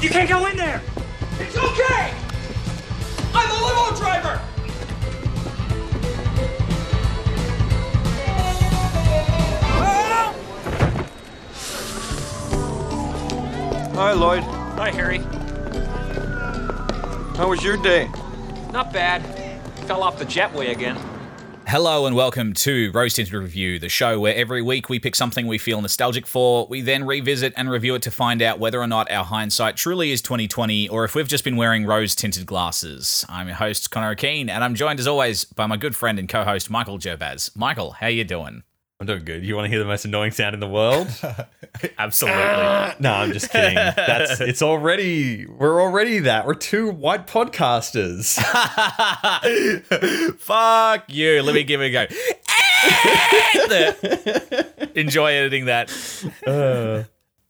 You can't go in there! It's okay! I'm a limo driver! Hi, Lloyd. Hi, Harry. How was your day? Not bad. Fell off the jetway again. Hello and welcome to Rose Tinted Review, the show where every week we pick something we feel nostalgic for, we then revisit and review it to find out whether or not our hindsight truly is 2020 or if we've just been wearing rose tinted glasses. I'm your host Connor Keane and I'm joined as always by my good friend and co-host Michael Gerbaz. Michael, how you doing? I'm doing good. You want to hear the most annoying sound in the world? Absolutely. no, I'm just kidding. That's it's already we're already that. We're two white podcasters. Fuck you. Let me give it a go. Enjoy editing that. Uh.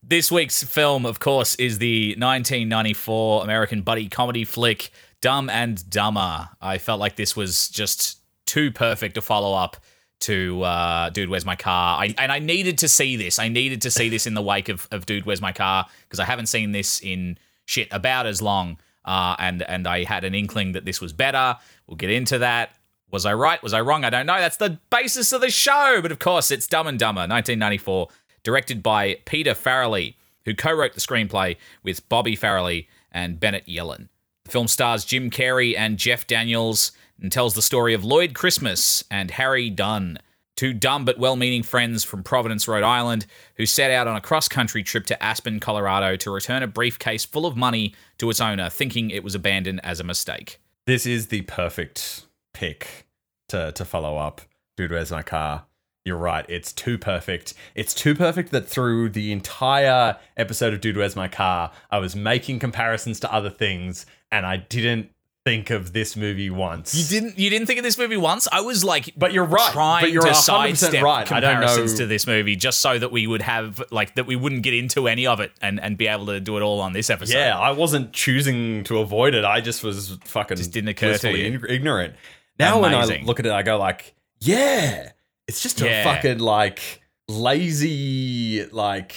This week's film, of course, is the 1994 American buddy comedy flick Dumb and Dumber. I felt like this was just too perfect to follow up to uh, Dude, Where's My Car? I, and I needed to see this. I needed to see this in the wake of, of Dude, Where's My Car? Because I haven't seen this in shit about as long. Uh, and and I had an inkling that this was better. We'll get into that. Was I right? Was I wrong? I don't know. That's the basis of the show. But of course, it's Dumb and Dumber, 1994, directed by Peter Farrelly, who co-wrote the screenplay with Bobby Farrelly and Bennett Yellen. The film stars Jim Carrey and Jeff Daniels and tells the story of Lloyd Christmas and Harry Dunn, two dumb but well meaning friends from Providence, Rhode Island, who set out on a cross country trip to Aspen, Colorado to return a briefcase full of money to its owner, thinking it was abandoned as a mistake. this is the perfect pick to to follow up. Dude, where's my car? You're right. It's too perfect. It's too perfect that through the entire episode of Dude, Where's My Car, I was making comparisons to other things and I didn't think of this movie once. You didn't you didn't think of this movie once? I was like But you're right. trying But you're to 100% sidestep right. I don't comparisons know- to this movie just so that we would have like that we wouldn't get into any of it and, and be able to do it all on this episode. Yeah, I wasn't choosing to avoid it. I just was fucking Just didn't occur to you. ignorant. Now when I look at it, I go like, yeah, it's just a Yeah. fucking like lazy like.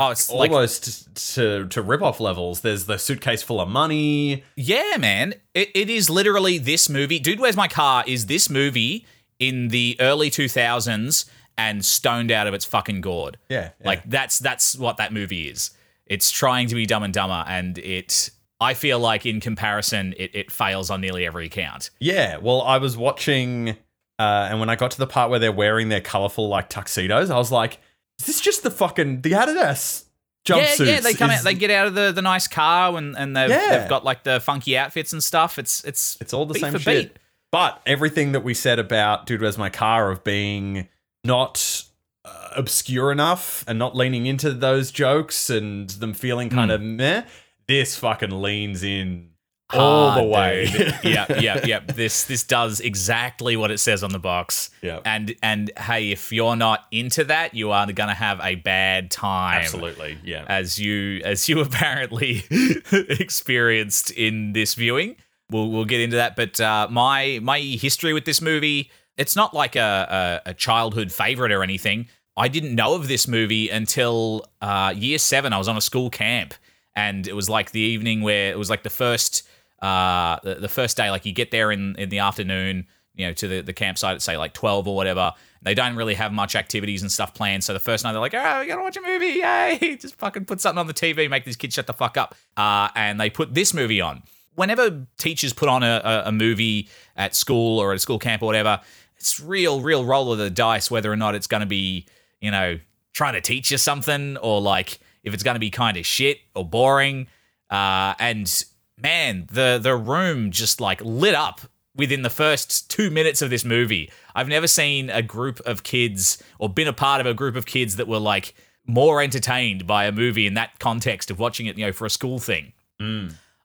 Oh, it's like Almost to to rip off levels. There's the suitcase full of money. Yeah, man. It, it is literally this movie. Dude, Where's My Car is this movie in the early 2000s and stoned out of its fucking gourd. Yeah, yeah. Like that's that's what that movie is. It's trying to be dumb and dumber and it I feel like in comparison it, it fails on nearly every count. Yeah, well, I was watching, uh, and when I got to the part where they're wearing their colorful like tuxedos, I was like, "Is this just the fucking the Adidas jumpsuits?" yeah, yeah, they come Is- out they get out of the, the nice car and, and they've, Yeah. they've got like the funky outfits and stuff. It's it's It's all the same shit. beat. But everything that we said about Dude, Where's My Car of being not uh, obscure enough and not leaning into those jokes and them feeling kind Hmm. of meh, this fucking leans in all the way. dude. yeah, yeah, yeah. This this does exactly what it says on the box. Yeah. And and hey, if you're not into that, you are gonna have a bad time. Absolutely, yeah. As you as you apparently experienced in this viewing. We'll we'll get into that. But uh, my my history with this movie, it's not like a, a, a childhood favorite or anything. I didn't know of this movie until uh, year seven. I was on a school camp, and it was like the evening where it was like the first uh, the, the first day. Like you get there in in the afternoon, you know, to the, the campsite at say like twelve or whatever. They don't really have much activities and stuff planned. So the first night they're like, "Oh, we gotta watch a movie! Yay! Just fucking put something on the TV, make these kids shut the fuck up." Uh, and they put this movie on. Whenever teachers put on a, a, a movie at school or at a school camp or whatever, it's real, real roll of the dice whether or not it's going to be, you know, trying to teach you something or like if it's going to be kind of shit or boring. Uh, and man, the the room just like lit up within the first two minutes of this movie. I've never seen a group of kids or been a part of a group of kids that were like more entertained by a movie in that context of watching it, you know, for a school thing.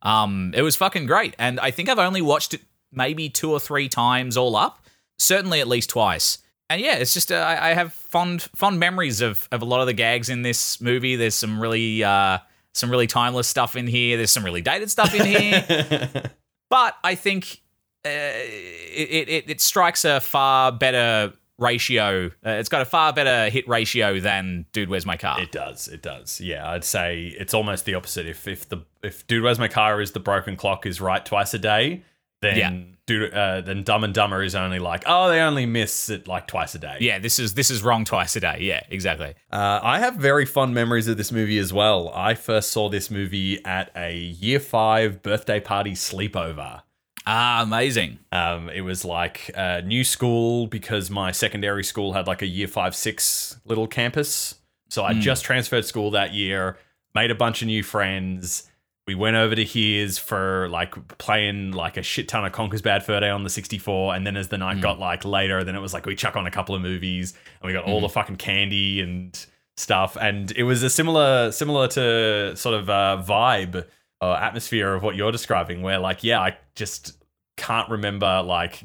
Um, it was fucking great, and I think I've only watched it maybe two or three times all up. Certainly at least twice. And yeah, it's just uh, I I have fond fond memories of of a lot of the gags in this movie. There's some really uh, some really timeless stuff in here. There's some really dated stuff in here. but I think uh, it, it it strikes a far better ratio. Uh, it's got a far better hit ratio than Dude, Where's My Car? It does. It does. Yeah, I'd say it's almost the opposite. If if the if Dude Where's My Car is the broken clock is right twice a day, then Yeah. Dude, uh, then Dumb and Dumber is only like oh they only miss it like twice a day. yeah, this is this is wrong twice a day. Yeah, exactly. Uh, I have very fond memories of this movie as well. I first saw this movie at a year five birthday party sleepover. Ah, amazing. Um, it was like a new school because my secondary school had like a year five, six little campus. So I just transferred school that year, made a bunch of new friends. We went over to his for like playing like a shit ton of Conker's Bad Fur Day on the 64. And then as the night hmm. got like later, then it was like we chuck on a couple of movies and we got all hmm. the fucking candy and stuff. And it was a similar, similar to sort of uh, vibe or atmosphere of what you're describing, where like, yeah, I just can't remember like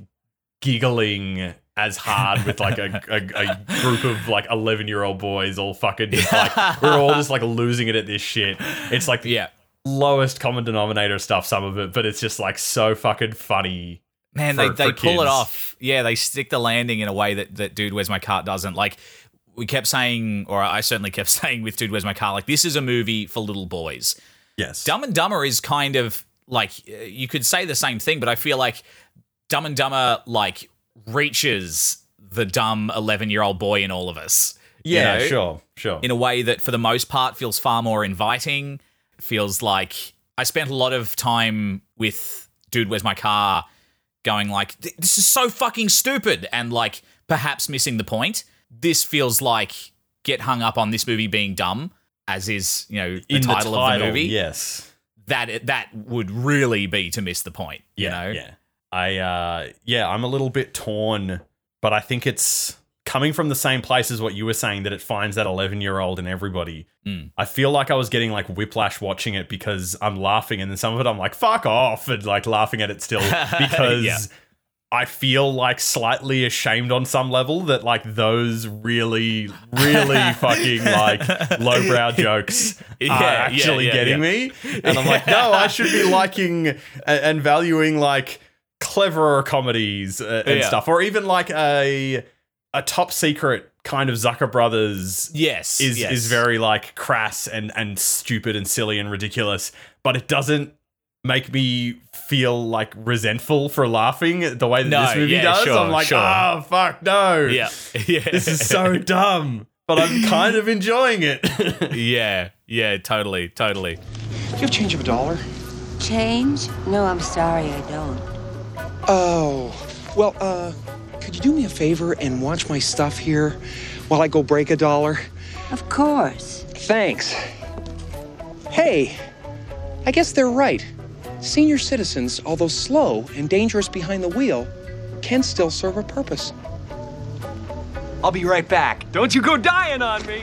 giggling as hard with like a, a, a group of like 11 year old boys all fucking just like we're all just like losing it at this shit it's like Yeah. Lowest common denominator stuff some of it but it's just like so fucking funny Man, for- they, they pull it off. Yeah, they stick the landing in a way that, that Dude, Where's My Car doesn't. Like, we kept saying, or I certainly kept saying with Dude, Where's My Car, like, this is a movie for little boys. yes Dumb and Dumber is kind of like, you could say the same thing, but I feel like Dumb and Dumber, like, reaches the dumb 11 year old boy in all of us. you yeah know? sure sure in a way that for the most part feels far more inviting feels like i spent a lot of time with dude where's my car? going like this is so fucking stupid and like perhaps missing the point. This feels like get hung up on this movie being dumb as is you know the title, the of the movie. yes. That that would really be to miss the point you yeah know? yeah. I uh yeah i'm a little bit torn but i think it's coming from the same place as what you were saying that it finds that 11 year old in everybody Mm. i feel like i was getting like whiplash watching it because i'm laughing and then some of it i'm like fuck off and like laughing at it still because Yeah. I feel like slightly ashamed on some level that like those really, really fucking like lowbrow jokes Yeah, are actually yeah, getting me. And I'm like, no, I should be liking and, valuing like cleverer comedies uh, and stuff, or even like a a top secret kind of Zucker Brothers yes is yes. is very like crass and and stupid and silly and ridiculous, but it doesn't make me feel like resentful for laughing the way that No, this movie yeah, does. sure, I'm like, sure. oh fuck no, yeah yeah this is so dumb, but I'm kind of enjoying it. yeah yeah totally totally Do you have change of a dollar? Change? No, I'm sorry, I don't. Oh, well, uh, could you do me a favor and watch my stuff here while I go break a dollar? Of course. Thanks. Hey, I guess they're right. Senior citizens, although slow and dangerous behind the wheel, can still serve a purpose. I'll be right back. Don't you go dying on me.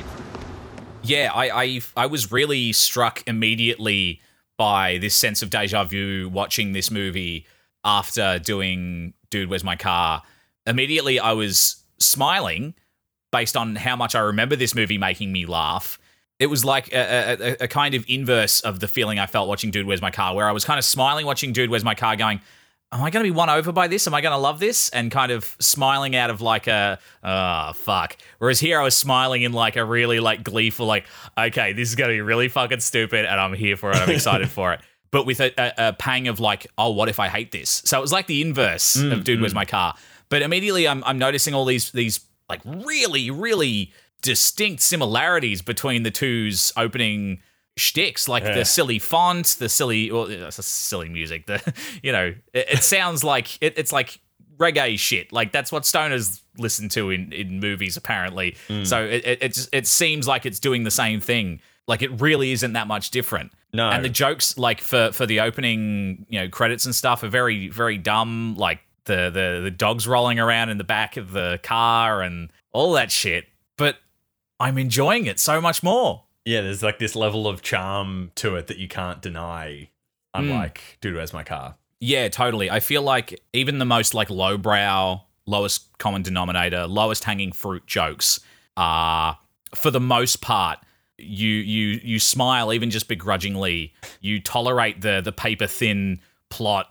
yeah, I, I I was really struck immediately by this sense of deja vu watching this movie after doing Dude, Where's My Car? Immediately I was smiling based on how much I remember this movie making me laugh. It was like a, a, a kind of inverse of the feeling I felt watching Dude, Where's My Car, where I was kind of smiling watching Dude, Where's My Car, going, Am I going to be won over by this? Am I going to love this? And kind of smiling out of like a, oh, fuck. Whereas here I was smiling in like a really like gleeful, like, okay, this is going to be really fucking stupid and I'm here for it. I'm excited for it. But with a, a, a pang of like, oh, what if I hate this? So it was like the inverse mm, of Dude, Where's mm. My Car? But immediately I'm, I'm noticing all these, these like really, really distinct similarities between the two's opening shticks, like Yeah. the silly font, the silly, well, silly music. The you know, it, it sounds like it, it's like reggae shit. Like that's what stoners listen to in in movies, apparently. Mm. So it it it, just, it seems like it's doing the same thing. Like it really isn't that much different. No. and the jokes like for for the opening, you know, credits and stuff are very very dumb. Like the the the dogs rolling around in the back of the car and all that shit. But I'm enjoying it so much more. yeah, there's like this level of charm to it that you can't deny. Hmm. Unlike Dude, Where's My Car? Yeah, totally. I feel like even the most like lowbrow, lowest common denominator, lowest hanging fruit jokes are for the most part you you you smile even just begrudgingly. You tolerate the the paper thin plot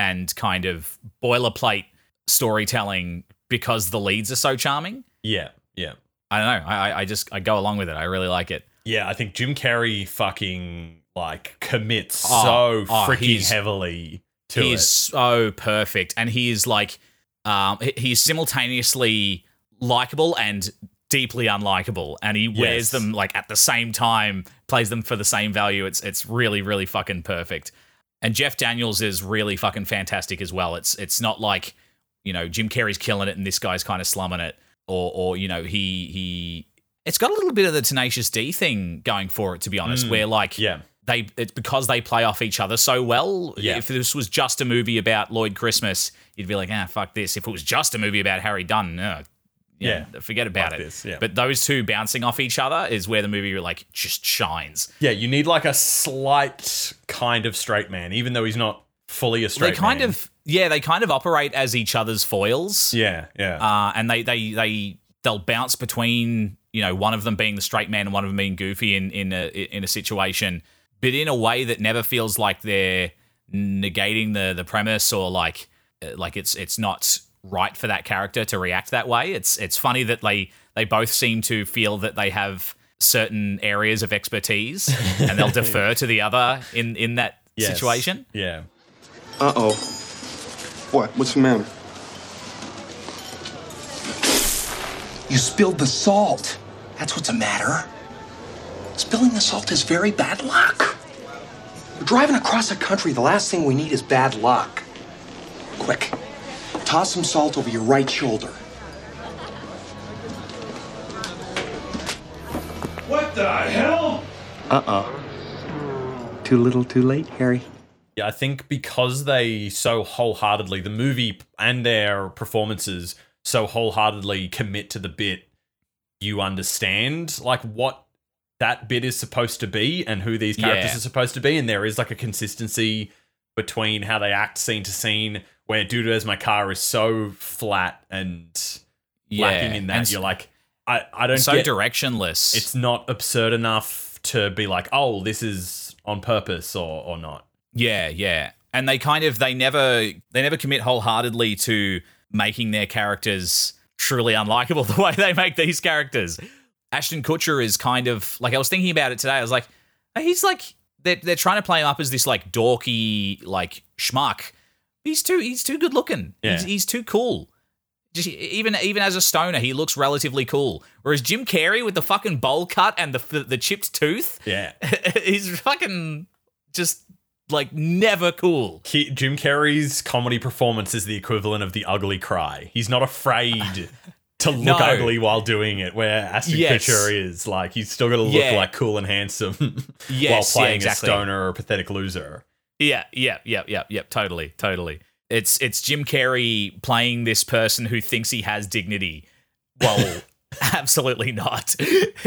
and kind of boilerplate storytelling because the leads are so charming. Yeah, yeah. I don't know. I, I- just I go along with it. I really like it. Yeah, I think Jim Carrey fucking like commits Oh, so oh, freaking heavily to it. he it. is so perfect, and he is like, um, he- he's simultaneously likable and deeply unlikable, and he wears Yes. them like at the same time, plays them for the same value. It's it's really really fucking perfect. And Jeff Daniels is really fucking fantastic as well. It's it's not like you know Jim Carrey's killing it and this guy's kind of slumming it, or or you know he he. It's got a little bit of the Tenacious D thing going for it, to be honest, where like yeah. they it's because they play off each other so well. Yeah. If this was just a movie about Lloyd Christmas, you'd be like, ah, fuck this. If it was just a movie about Harry Dunn, no, yeah, forget about Fuck it. this, yeah. But those two bouncing off each other is where the movie like just shines. Yeah, you need like a slight kind of straight man, even though he's not fully a straight they kind man. of yeah, they kind of operate as each other's foils. Yeah, yeah. Uh, and they they they they'll bounce between you know one of them being the straight man and one of them being goofy in in a in a situation, but in a way that never feels like they're negating the the premise or like uh, like it's it's not right for that character to react that way. It's it's funny that they they both seem to feel that they have certain areas of expertise and they'll defer to the other in in that Yes. situation. Yeah. Uh oh. What? What's the matter? You spilled the salt. That's what's the matter. Spilling the salt is very bad luck. We're driving across the country. The last thing we need is bad luck. Quick, toss some salt over your right shoulder. What the hell? Uh oh. Too little, too late, Harry. Yeah, I think because they so wholeheartedly, the movie and their performances so wholeheartedly commit to the bit, you understand like what that bit is supposed to be and who these characters Yeah. are supposed to be, and there is like a consistency between how they act scene to scene. Where Dude, Where's My Car is so flat and lacking in that. and You're like, I, I don't so get, directionless. It's not absurd enough to be like, oh, this is on purpose or or not. Yeah, yeah. And they kind of they never they never commit wholeheartedly to making their characters truly unlikable the way they make these characters. Ashton Kutcher is kind of like I was thinking about it today. I was like, he's like they're they're trying to play him up as this like dorky like schmuck. He's too he's too good looking. He's, Yeah. he's too cool. Just even even as a stoner, he looks relatively cool. Whereas Jim Carrey with the fucking bowl cut and the the chipped tooth, Yeah. he's fucking just like never cool. Ke- Jim Carrey's comedy performance is the equivalent of the ugly cry. He's not afraid to look No. ugly while doing it. Where Ashton Yes. Kutcher is like he's still got to look Yeah. like cool and handsome while Yes, yeah, playing exactly. a stoner or a pathetic loser. Yeah, yeah, yeah, yeah, yeah. Totally, totally. It's it's Jim Carrey playing this person who thinks he has dignity, well, absolutely not,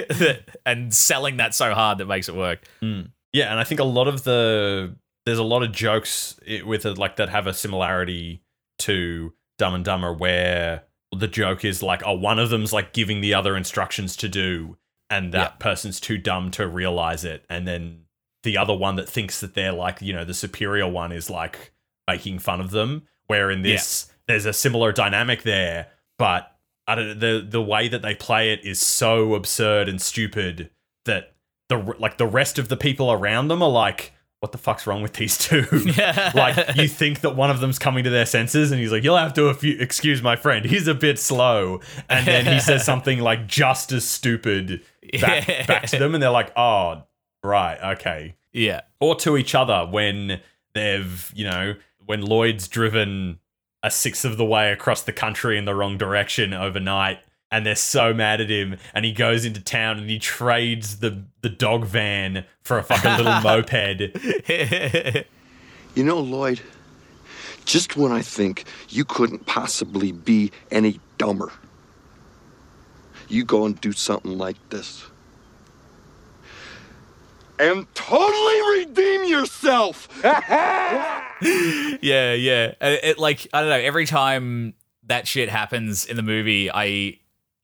and selling that so hard that makes it work. Hmm. Yeah, and I think a lot of the there's a lot of jokes with it like that have a similarity to Dumb and Dumber, where the joke is like, oh, one of them's like giving the other instructions to do, and that Yeah. person's too dumb to realize it, and then the other one that thinks that they're like, you know, the superior one is like making fun of them. Where in this, there's a similar dynamic there, but I don't, the the way that they play it is so absurd and stupid that the like the rest of the people around them are like, what the fuck's wrong with these two? like you think that one of them's coming to their senses, and he's like, you'll have to you excuse my friend, he's a bit slow, and then he says something like just as stupid back, back to them, and they're like, oh right, okay, Yeah, or to each other when they've you know when Lloyd's driven a sixth of the way across the country in the wrong direction overnight and they're so mad at him and he goes into town and he trades the the dog van for a fucking little moped. You know, Lloyd, just when I think you couldn't possibly be any dumber, you go and do something like this. And totally redeem yourself! yeah, yeah. Uh, It, like I don't know. Every time that shit happens in the movie, I,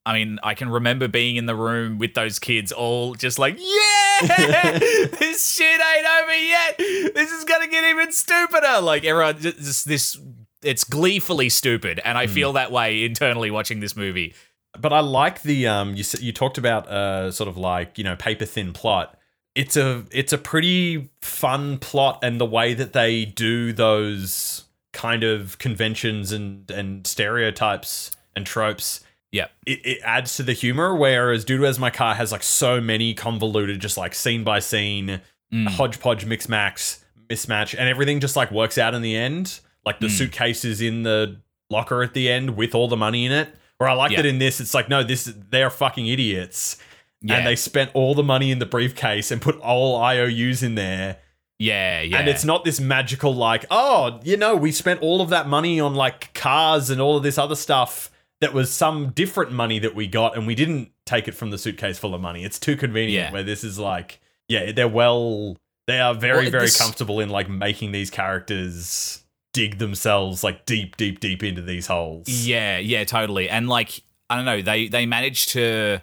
I mean, I can remember being in the room with those kids, all just like, yeah, this shit ain't over yet. This is gonna get even stupider. Like everyone, just, just this it's gleefully stupid, and I Hmm. feel that way internally watching this movie. But I like the um you s- you talked about uh sort of like, you know, paper thin plot. It's a it's a pretty fun plot and the way that they do those kind of conventions and and stereotypes and tropes Yeah, it, it adds to the humor whereas Dude Where's My Car has like so many convoluted just like scene by scene mm. hodgepodge mix max mismatch and everything just like works out in the end. Like the mm. suitcase is in the locker at the end with all the money in it. Or I like Yeah. that in this it's like no this they're fucking idiots Yeah. and they spent all the money in the briefcase and put all IOUs in there yeah, yeah. and it's not this magical like, oh, you know, we spent all of that money on like cars and all of this other stuff that was some different money that we got and we didn't take it from the suitcase full of money. It's too convenient Yeah. where this is like, yeah, they're well they are very, Well, very this- comfortable in like making these characters dig themselves like deep, deep, deep into these holes. Yeah, yeah, totally. And like I don't know, they they manage to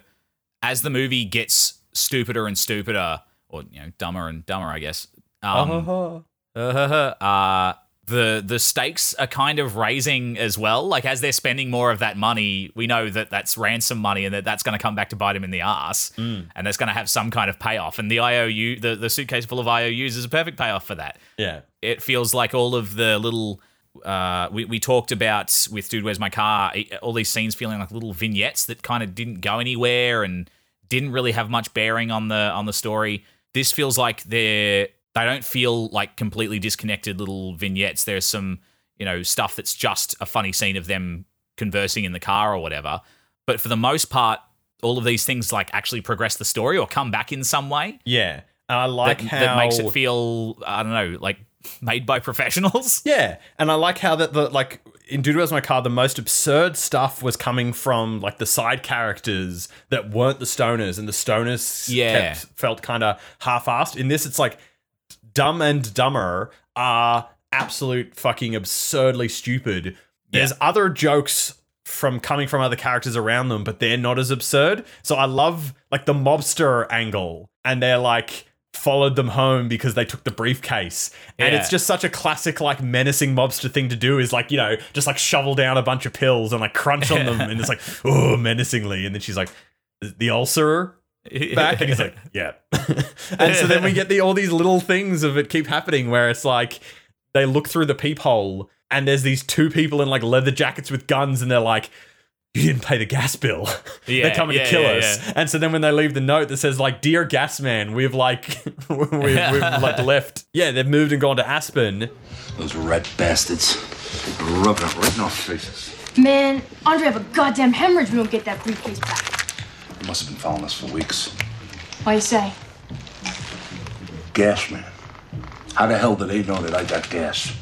as the movie gets stupider and stupider, or you know, dumber and dumber, I guess. Um, uh, the the stakes are kind of raising as well. Like as they're spending more of that money, we know that that's ransom money and that that's going to come back to bite him in the ass, and that's going to have some kind of payoff. And the IOU, the the suitcase full of IOUs, is a perfect payoff for that Yeah. it feels like all of the little uh, we, we talked about with dude where's my car all these scenes feeling like little vignettes that kind of didn't go anywhere and didn't really have much bearing on the on the story. This feels like they're they don't feel like completely disconnected little vignettes. There's some you know stuff that's just a funny scene of them conversing in the car or whatever. But for the most part all of these things like actually progress the story or come back in some way. Yeah. And I like that, how that makes it feel I don't know like made by professionals. Yeah, and I like how that the like in Dude Car, the most absurd stuff was coming from like the side characters that weren't the stoners, and the stoners Yeah. kept, felt kind of half-assed. In this, it's like Dumb and Dumber are absolute fucking absurdly stupid. There's other jokes from coming from other characters around them, but they're not as absurd. So I love like the mobster angle, and they're like followed them home because they took the briefcase. And Yeah. it's just such a classic, like menacing mobster thing to do is like, you know, just like shovel down a bunch of pills and like crunch on them. and it's like, oh, menacingly. And then she's like, the ulcerer back? And he's like, yeah. and so then we get the all these little things of it keep happening where it's like they look through the peephole and there's these two people in like leather jackets with guns and they're like, you didn't pay the gas bill. Yeah, They're coming yeah, to kill yeah, us. yeah. And so then when they leave the note that says like, "Dear gas man, we've like we've, we've like left." Yeah, they've moved and gone to Aspen. Those rat bastards. Rubbing it right in our faces. Man, Andre have a goddamn hemorrhage. We don't get that briefcase back. They must have been following us for weeks. What Why you say? Gas man. How the hell do they know that I got gas?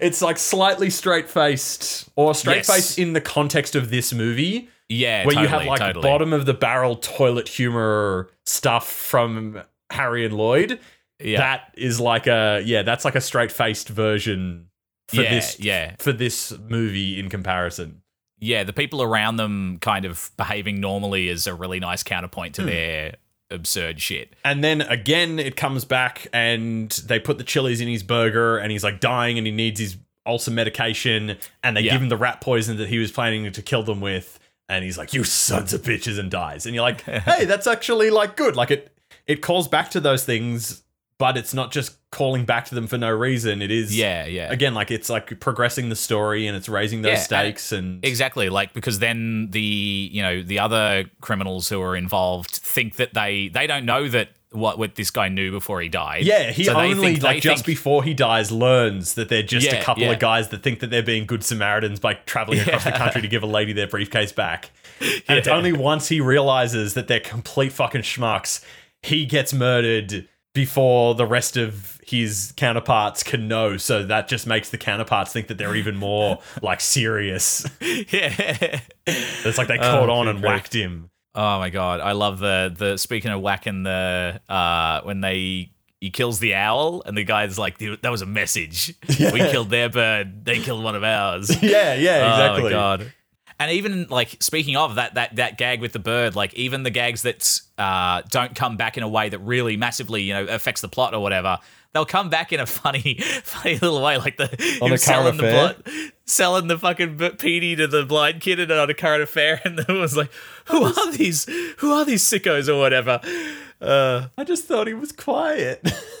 It's like slightly straight faced or straight faced Yes. in the context of this movie. Yeah, where you totally, have like totally. bottom of the barrel toilet humor stuff from Harry and Lloyd. Yeah. That is like a yeah, that's like a straight faced version for Yeah, this yeah. for this movie in comparison. yeah, the people around them kind of behaving normally is a really nice counterpoint Hmm. to their absurd shit. And then again, it comes back and they put the chilies in his burger and he's like dying and he needs his ulcer medication and they Yeah. give him the rat poison that he was planning to kill them with. And he's like, you sons of bitches and dies. And you're like, hey, that's actually like good. Like it, it calls back to those things, but it's not just calling back to them for no reason. It is, Yeah, yeah. Again, like it's like progressing the story and it's raising those Yeah, and- stakes and, Exactly, like because then the you know the other criminals who are involved think that they they don't know that what what this guy knew before he died. Yeah, he So only like just think- before he dies learns that they're just a couple yeah. of guys that think that they're being good Samaritans by traveling across the country to give a lady their briefcase back. And it's only once he realizes that they're complete fucking schmucks, he gets murdered before the rest of his counterparts can know. So that just makes the counterparts think that they're even more like serious. yeah. It's like they caught oh, on and grief. whacked him. Oh my god, I love the the speaking of whacking the uh when they he kills the owl and the guy's like "Dude, that was a message. We killed their bird, they killed one of ours. Yeah, yeah, exactly. Oh my god. And even like speaking of that that that gag with the bird, like even the gags that uh, don't come back in a way that really massively you know affects the plot or whatever, they'll come back in a funny funny little way, like the On current selling the blood, selling the fucking PD to the blind kid and on a current affair, and then was like, who are these? Who are these sickos or whatever? Uh, I just thought he was quiet.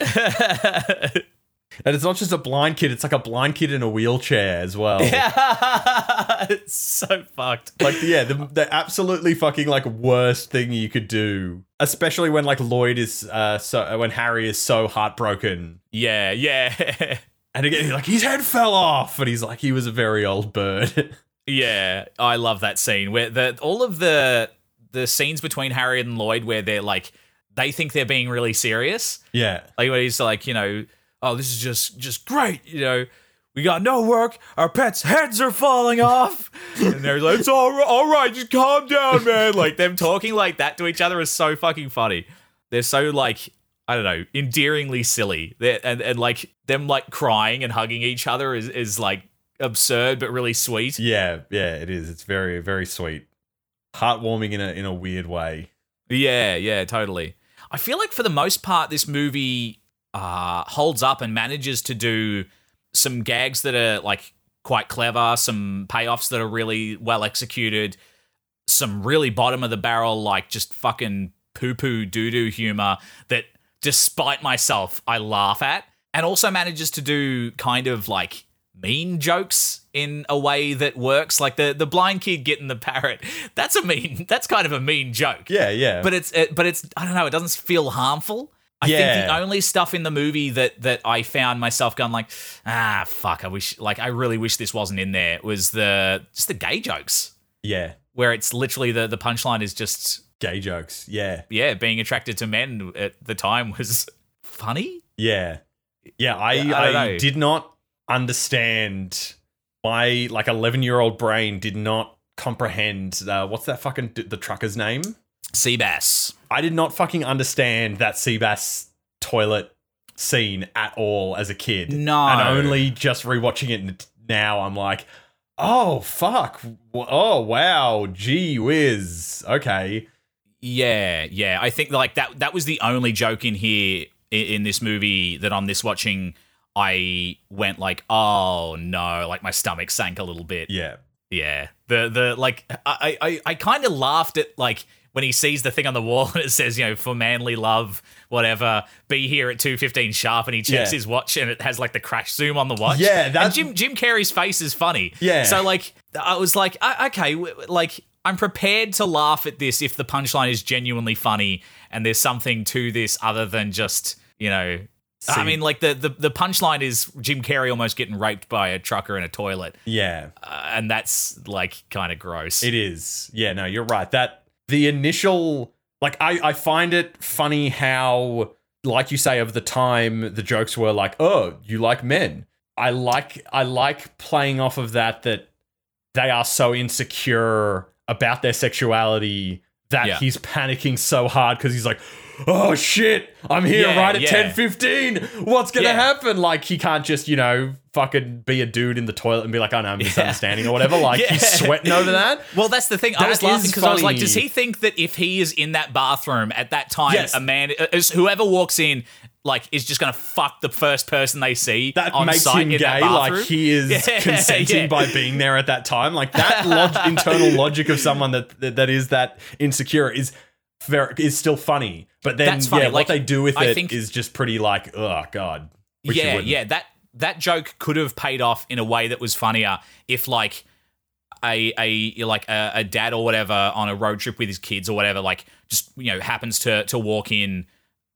and it's not just a blind kid; it's like a blind kid in a wheelchair as well. Yeah, it's so fucked. Like, yeah, the, the absolutely fucking like worst thing you could do, especially when like Lloyd is uh so when Harry is so heartbroken, Yeah, yeah. and again like his head fell off, and he's like he was a very old bird. Yeah, I love that scene where the all of the the scenes between Harry and Lloyd where they're like they think they're being really serious. yeah, Like when he's like, you know, oh, this is just just great, you know. We got no work. Our pets' heads are falling off, and they're like, "It's all right, all right. Just calm down, man." Like them talking like that to each other is so fucking funny. They're so like I don't know, endearingly silly. They're, and and like them like crying and hugging each other is is like absurd but really sweet. yeah, yeah. It is. It's very very sweet, heartwarming in a in a weird way. Yeah, yeah, totally. I feel like for the most part, this movie uh, holds up and manages to do some gags that are like quite clever, some payoffs that are really well executed, some really bottom of the barrel, like just fucking poo poo doo doo humor that, despite myself, I laugh at, and also manages to do kind of like mean jokes in a way that works like the the blind kid getting the parrot that's a mean that's kind of a mean joke Yeah, yeah. but it's it, but it's I don't know. It doesn't feel harmful. I think the only stuff in the movie that that I found myself going like, ah, fuck. I wish, like, I really wish this wasn't in there. Was the just the gay jokes yeah, where it's literally the the punchline is just gay jokes. Yeah, yeah, being attracted to men at the time was funny. Yeah. Yeah, I, Yeah, I I, did not understand my like 11 year old brain did not comprehend uh, what's that fucking the trucker's name? Seabass. I did not fucking understand that Seabass toilet scene at all as a kid. No. And only just rewatching it now I'm like, "Oh fuck. Oh wow. Gee whiz. Okay." Yeah, yeah. I think like that that was the only joke in here in, in this movie that on this watching I went like, oh no, like my stomach sank a little bit. Yeah. Yeah. The the like I I, I kind of laughed at like when he sees the thing on the wall and it says, you know, for manly love, whatever, be here at 2.15 sharp and he checks Yeah. his watch and it has like the crash zoom on the watch. Yeah, And Jim Jim Carrey's face is funny. Yeah. So like I was like, okay, like I'm prepared to laugh at this if the punchline is genuinely funny and there's something to this other than just, you know, I mean, like the, the the punchline is Jim Carrey almost getting raped by a trucker in a toilet Yeah. uh, and that's like kind of gross. It is. Yeah, no, you're right. That the initial like I I find it funny how like you say of the time the jokes were like, "Oh, you like men." I like I like playing off of that that they are so insecure about their sexuality that Yeah. he's panicking so hard cuz he's like, "Oh shit, I'm here Yeah, right at yeah. 10:15. What's going to Yeah. happen?" Like he can't just, you know, fucking be a dude in the toilet and be like, "Oh no, I'm misunderstanding" or whatever. Like he's sweating over that. Well, that's the thing. I was laughing because I was like, does he think that if he is in that bathroom at that time, Yes. a man, uh, whoever walks in, like, is just to fuck the first person they see that on makes site him in gay. Like he is Yeah, consenting yeah. by being there at that time. Like that log- internal logic of someone that, that that is that insecure is very is still funny. But then funny. yeah, Like, what they do with I it is think- just pretty like oh god. Yeah, yeah. That that joke could have paid off in a way that was funnier if like a a like a, a dad or whatever on a road trip with his kids or whatever like just you know happens to to walk in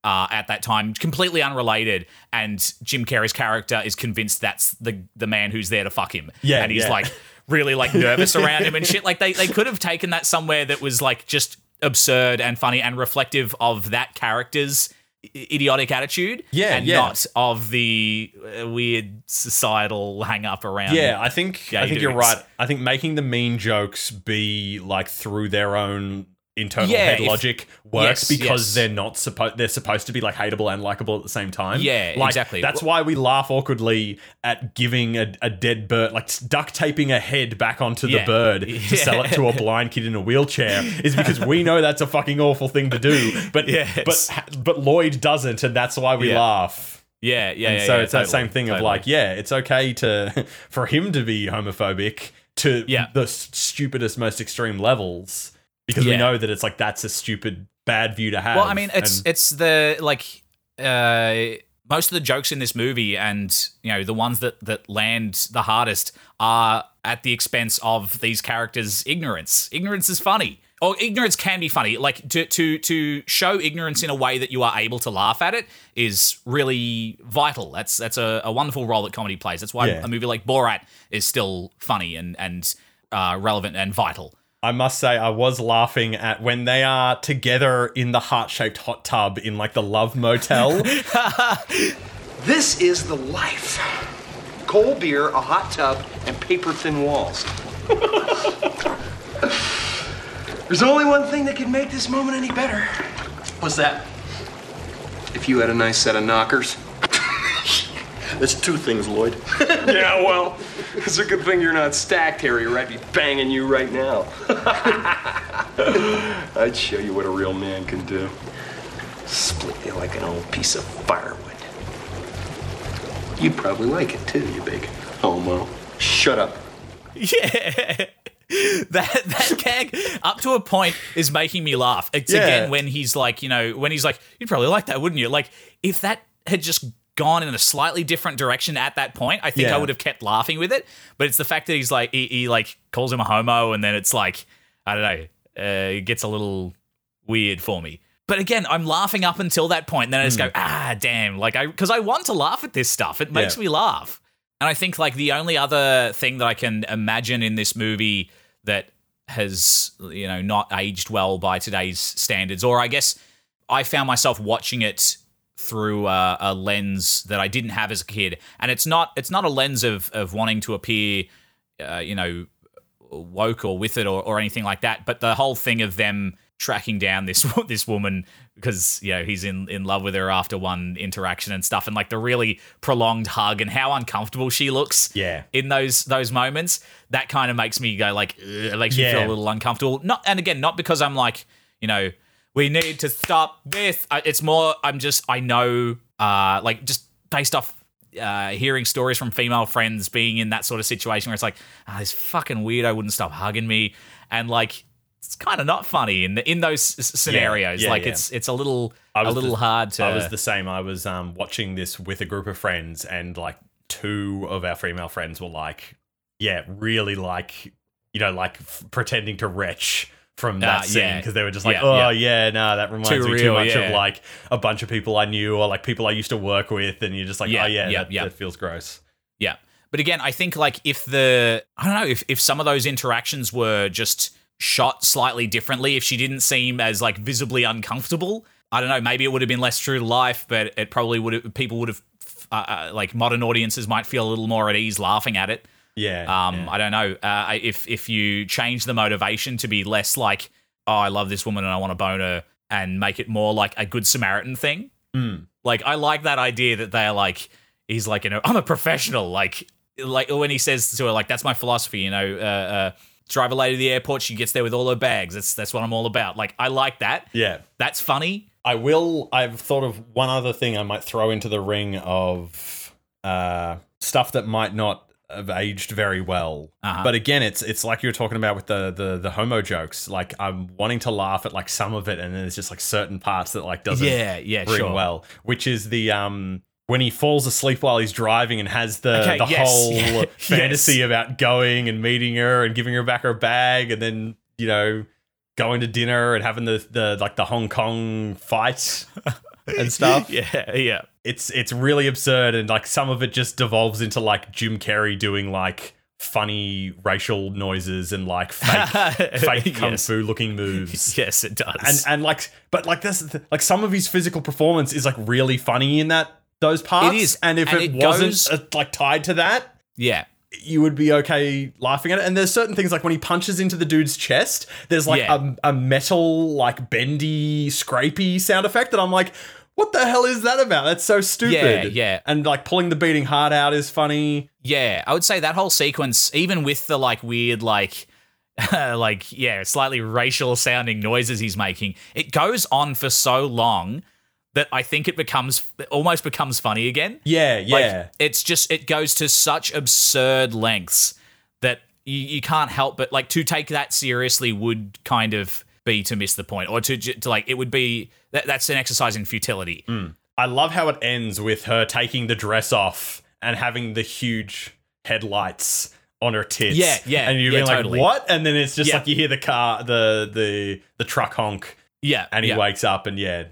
uh, at that time completely unrelated and Jim Carrey's character is convinced that's the the man who's there to fuck him Yeah, and he's yeah. like really like nervous around him and shit like they they could have taken that somewhere that was like just absurd and funny and reflective of that character's idiotic attitude Yeah, and yeah. not of the uh, weird societal hang up around Yeah, I think I think you're right. I think making the mean jokes be like through their own internal Yeah, head if- logic works yes, because yes. they're not supposed they're supposed to be like hateable and likable at the same time. Yeah, like, exactly. That's why we laugh awkwardly at giving a, a dead bird like duct taping a head back onto the Yeah. bird to sell it to a blind kid in a wheelchair is because we know that's a fucking awful thing to do. But Yes. but but Lloyd doesn't, and that's why we Yeah. laugh. Yeah, yeah. And yeah, so yeah, it's that same thing of like, yeah, it's okay to for him to be homophobic to Yeah. the stupidest, most extreme levels because we know that it's like that's a stupid, bad view to have. Well, I mean, it's And- it's the like uh, most of the jokes in this movie, and you know the ones that that land the hardest are at the expense of these characters' ignorance. Ignorance is funny. Or ignorance can be funny. Like to to to show ignorance in a way that you are able to laugh at it is really vital. That's that's a, a wonderful role that comedy plays. That's why Yeah. a movie like Borat is still funny and and uh, relevant and vital. I must say, I was laughing at when they are together in the heart shaped hot tub in like the Love Motel. This is the life. Cold beer, a hot tub, and paper thin walls. There's only one thing that could make this moment any better. What's that? If you had a nice set of knockers. That's two things, Lloyd. yeah, well, it's a good thing you're not stacked, Harry, or I'd be banging you right now. I'd show you what a real man can do. Split you like an old piece of firewood. You'd probably like it too, you big homo. Shut up. Yeah. That that gag up to a point is making me laugh. It's Yeah. again when he's like, you know, when he's like, you'd probably like that, wouldn't you? Like, if that had just gone in a slightly different direction at that point, I think Yeah. I would have kept laughing with it. But it's the fact that he's like, he, he like calls him a homo, and then it's like, I don't know, uh, it gets a little weird for me. But again, I'm laughing up until that point, and then I just go, ah, damn, like I because I want to laugh at this stuff. It makes Yeah. me laugh. And I think like the only other thing that I can imagine in this movie that has you know not aged well by today's standards, or I guess I found myself watching it through a, a lens that I didn't have as a kid, and it's not it's not a lens of of wanting to appear, uh, you know, woke or with it or, or anything like that. But the whole thing of them tracking down this this woman because you know he's in in love with her after one interaction and stuff, and like the really prolonged hug and how uncomfortable she looks. Yeah. in those those moments, that kind of makes me go like, it makes me feel a little uncomfortable. Not and again, not because I'm like you know we need to stop this. It's more I'm just I know uh like just based off uh, hearing stories from female friends being in that sort of situation where it's like, ah, this fucking weirdo wouldn't stop hugging me, and like it's kind of not funny in the, in those s- scenarios. yeah, like yeah. it's it's a little I a little the- hard to. I was the same. I was um, watching this with a group of friends, and like two of our female friends were like, yeah, really like, you know, like f- pretending to retch from that Ah, scene yeah. because they were just like, Yeah, oh yeah. yeah, no, that reminds Too me too much yeah. of like a bunch of people I knew or like people I used to work with, and you're just like, Yeah, oh yeah, yeah, that, yeah. that feels gross. Yeah. But again, I think like if the I don't know if if some of those interactions were just shot slightly differently, if she didn't seem as like visibly uncomfortable, I don't know, maybe it would have been less true to life, but it probably would have people would have uh, uh, like modern audiences might feel a little more at ease laughing at it. Yeah. Um, yeah. I don't know. Uh, if if you change the motivation to be less like, oh, I love this woman and I want to bone her, and make it more like a good Samaritan thing. Mm. Like I like that idea that they're like, he's like, you know, I'm a professional. Like, like when he says to her, like, that's my philosophy. You know, uh, uh, drive a lady to the airport. She gets there with all her bags. That's that's what I'm all about. Like, I like that. yeah. That's funny. I will. I've thought of one other thing I might throw into the ring of uh, stuff that might not have aged very well. Uh-huh. But again, it's it's like you were talking about with the the the homo jokes. Like I'm wanting to laugh at like some of it, and then there's just like certain parts that like doesn't Yeah, yeah, bring sure. well. Which is the um when he falls asleep while he's driving and has the Okay, the yes, whole yeah, fantasy yes. about going and meeting her and giving her back her bag, and then you know going to dinner and having the the like the Hong Kong fight and stuff. Yeah, yeah. It's it's really absurd and like some of it just devolves into like Jim Carrey doing like funny racial noises and like fake fake kung Yes. fu looking moves. Yes, it does. And and like but like this like some of his physical performance is like really funny in that those parts. It is. And if and it, it wasn't goes- uh, like tied to that, Yeah. You would be okay laughing at it. And there's certain things like when he punches into the dude's chest, there's like Yeah. a, a metal, like bendy, scrapey sound effect that I'm like, what the hell is that about? That's so stupid. Yeah, yeah. And like pulling the beating heart out is funny. Yeah, I would say that whole sequence, even with the like weird, like, like yeah, slightly racial sounding noises he's making, it goes on for so long that I think it becomes it almost becomes funny again. Yeah, Like, yeah. it's just it goes to such absurd lengths that you, you can't help but like to take that seriously would kind of be to miss the point, or to, to like it would be that, that's an exercise in futility. Hmm. I love how it ends with her taking the dress off and having the huge headlights on her tits. Yeah, yeah, And you're yeah, like, totally. what? And then it's just Yeah. like you hear the car, the the the truck honk, Yeah, and he yeah. wakes up and yeah,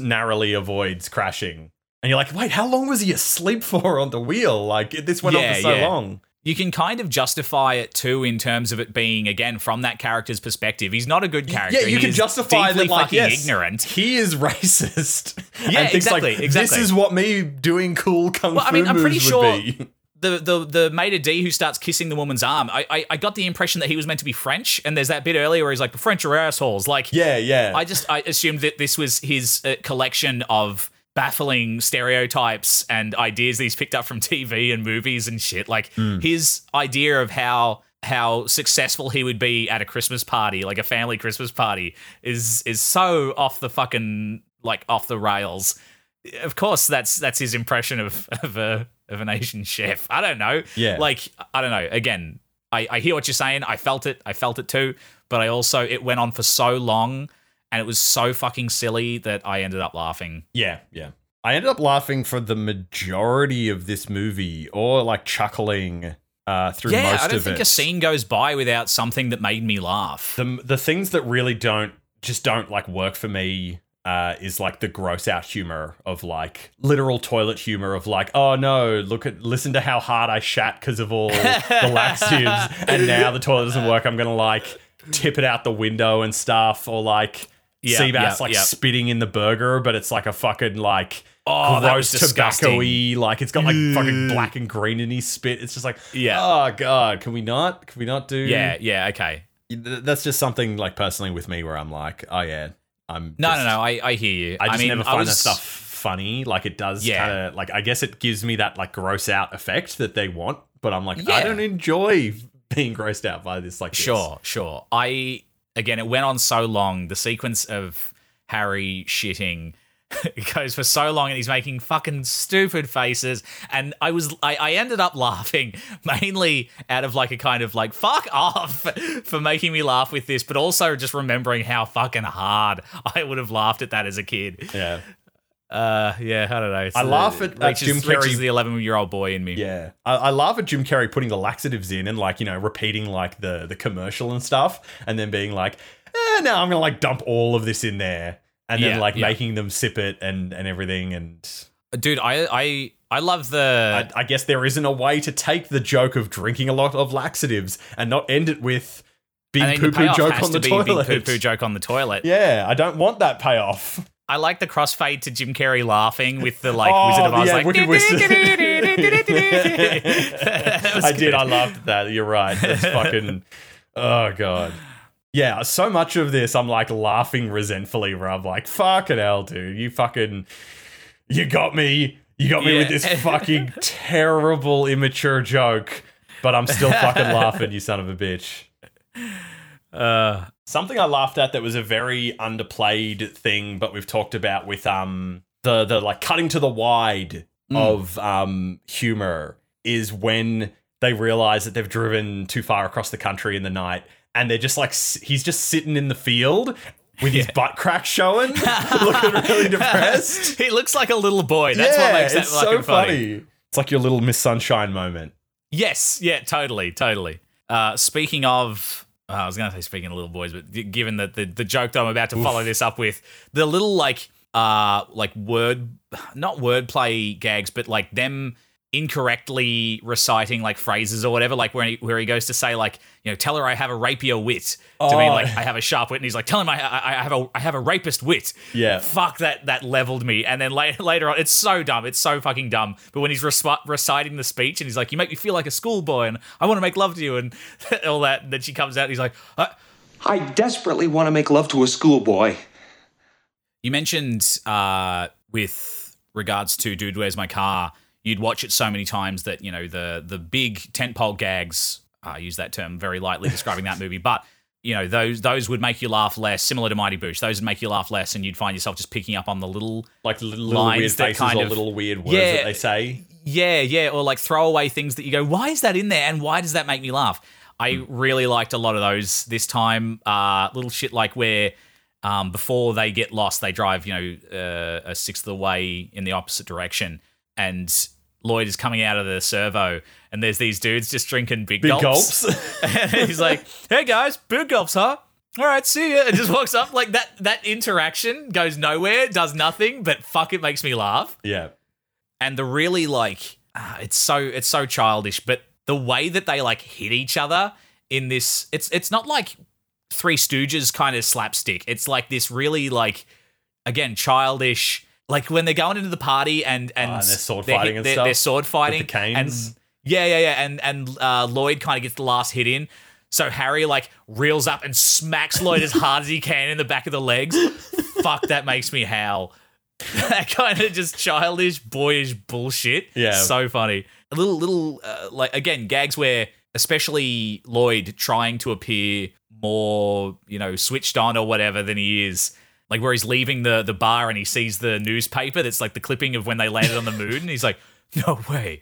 narrowly avoids crashing. And you're like, wait, how long was he asleep for on the wheel? Like this went on for so yeah. long. you can kind of justify it too in terms of it being again from that character's perspective. He's not a good character. Yeah, you He can justify that, like, yes, ignorant. He is racist. Yeah, exactly, like, exactly. This is what me doing cool kung Well, I fu mean, I'm pretty sure. The the the maitre d who starts kissing the woman's arm. I, I I got the impression that he was meant to be French, and there's that bit earlier where he's like, "The French are assholes." Like, Yeah, yeah. I just I assumed that this was his uh, collection of baffling stereotypes and ideas that he's picked up from TV and movies and shit. Like Hmm. his idea of how how successful he would be at a Christmas party, like a family Christmas party, is is so off the fucking like off the rails. Of course, that's that's his impression of of a of an Asian chef. I don't know. Yeah. like I don't know. Again, I, I hear what you're saying. I felt it. I felt it too. But I also it went on for so long and it was so fucking silly that I ended up laughing. Yeah, yeah. I ended up laughing for the majority of this movie, or like chuckling uh, through yeah, most of it. I don't think it. a scene goes by without something that made me laugh. the the things that really don't just don't like work for me uh, is like the gross out humor of like literal toilet humor of like oh no look at listen to how hard I shat because of all the laxatives and now the toilet doesn't work I'm gonna like tip it out the window and stuff or like Yeah, Seabass yeah, like yeah. spitting in the burger but it's like a fucking like Oh, gross tobacco-y like it's got like fucking black and green in his spit it's just like Yeah. oh god can we not can we not do yeah, yeah, okay. That's just something like personally with me where I'm like, oh yeah, I'm No, just- no, no. I, I hear you. I just mean, never find was, that stuff funny. Like it does Yeah. kind of like I guess it gives me that like gross out effect that they want, but I'm like I don't enjoy being grossed out by this. Like this. Sure, sure. I again, it went on so long. The sequence of Harry shitting it goes for so long, and he's making fucking stupid faces. And I was, I, I ended up laughing mainly out of like a kind of like fuck off for making me laugh with this, but also just remembering how fucking hard I would have laughed at that as a kid. Yeah, Uh, yeah, I don't know. I laugh at- at Jim Carrey- the eleven-year-old boy in me. yeah. I, I laugh at Jim Carrey putting the laxatives in and like you know repeating like the the commercial and stuff, and then being like, eh, no, I'm gonna like dump all of this in there, and then Yeah, like yeah. making them sip it and and everything and. dude, I, I, I love the. I, I guess there isn't a way to take the joke of drinking a lot of laxatives and not end it with big poo poo joke on the to be toilet. big poo poo joke on the toilet. Yeah, I don't want that payoff. I like the crossfade to Jim Carrey laughing with the like Oh, Wizard of Oz yeah, like. Wicked Wizard. Was I did. I loved that. You're right. That's fucking. Oh god. Yeah, so much of this I'm like laughing resentfully where I'm like, fucking hell, dude. You fucking you got me. You got me with this fucking terrible immature joke. But I'm still fucking laughing, you son of a bitch. Uh, Something I laughed at that was a very underplayed thing, but we've talked about with um the the like cutting to the wide of um humor is when they realize that they've driven too far across the country in the night and they're just like he's just sitting in the field with his butt crack showing, looking really depressed. he looks like a little boy. That's what makes that it's fucking so funny. funny. It's like your little Miss Sunshine moment. Yes, yeah, totally, totally. Uh, speaking of, uh, I was going to say speaking of little boys, but given that the, the joke that I'm about to follow this up with, the little like uh like word, not wordplay gags, but like them incorrectly reciting like phrases or whatever, like where he, where he goes to say like, you know, tell her I have a rapier wit to mean Oh. like I have a sharp wit, and he's like, tell him I, I, I have a I have a rapist wit. Yeah. fuck that that leveled me. And then later later on, it's so dumb, it's so fucking dumb. But when he's resp- reciting the speech and he's like, you make me feel like a schoolboy, and I want to make love to you, and all that, and then she comes out, and he's like. Uh, I desperately want to make love to a schoolboy. You mentioned uh, with regards to Dude, Where's My Car? You'd watch it so many times that you know the the big tentpole gags. I use that term very lightly describing that movie, but you know those those would make you laugh less. Similar to Mighty Boosh, those would make you laugh less, and you'd find yourself just picking up on the little Like little, weird faces kind or of- little weird words Yeah. that they say. yeah, yeah, or like throwaway things that you go, why is that in there, and why does that make me laugh? I really liked a lot of those this time. Uh, little shit like where um, before they get lost, they drive, you know, uh, a sixth of the way in the opposite direction, and Lloyd is coming out of the servo, and there's these dudes just drinking big, Big gulps. gulps. and he's like, "Hey guys, big gulps, huh? All right, see ya." And just walks up like that. That interaction goes nowhere, does nothing, but fuck, it makes me laugh yeah. and the really like ah, it's so it's so childish but the way that they like hit each other in this it's it's not like three stooges kind of slapstick it's like this really like again childish like when they're going into the party and and, Ah, and they're sword they're fighting and they're, stuff they're sword fighting with the canes. and yeah yeah yeah and and uh, lloyd kind of gets the last hit in so harry like reels up and smacks lloyd as hard as he can in the back of the legs fuck that makes me howl that kind of just childish, boyish bullshit. Yeah. so funny. A little, little, uh, like again, gags where, especially Lloyd trying to appear more, you know, switched on or whatever than he is. Like where he's leaving the the bar and he sees the newspaper that's like the clipping of when they landed on the moon, and he's like, "No way!"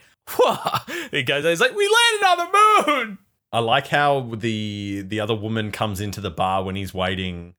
he goes, "He's like, we landed on the moon." I like how the the other woman comes into the bar when he's waiting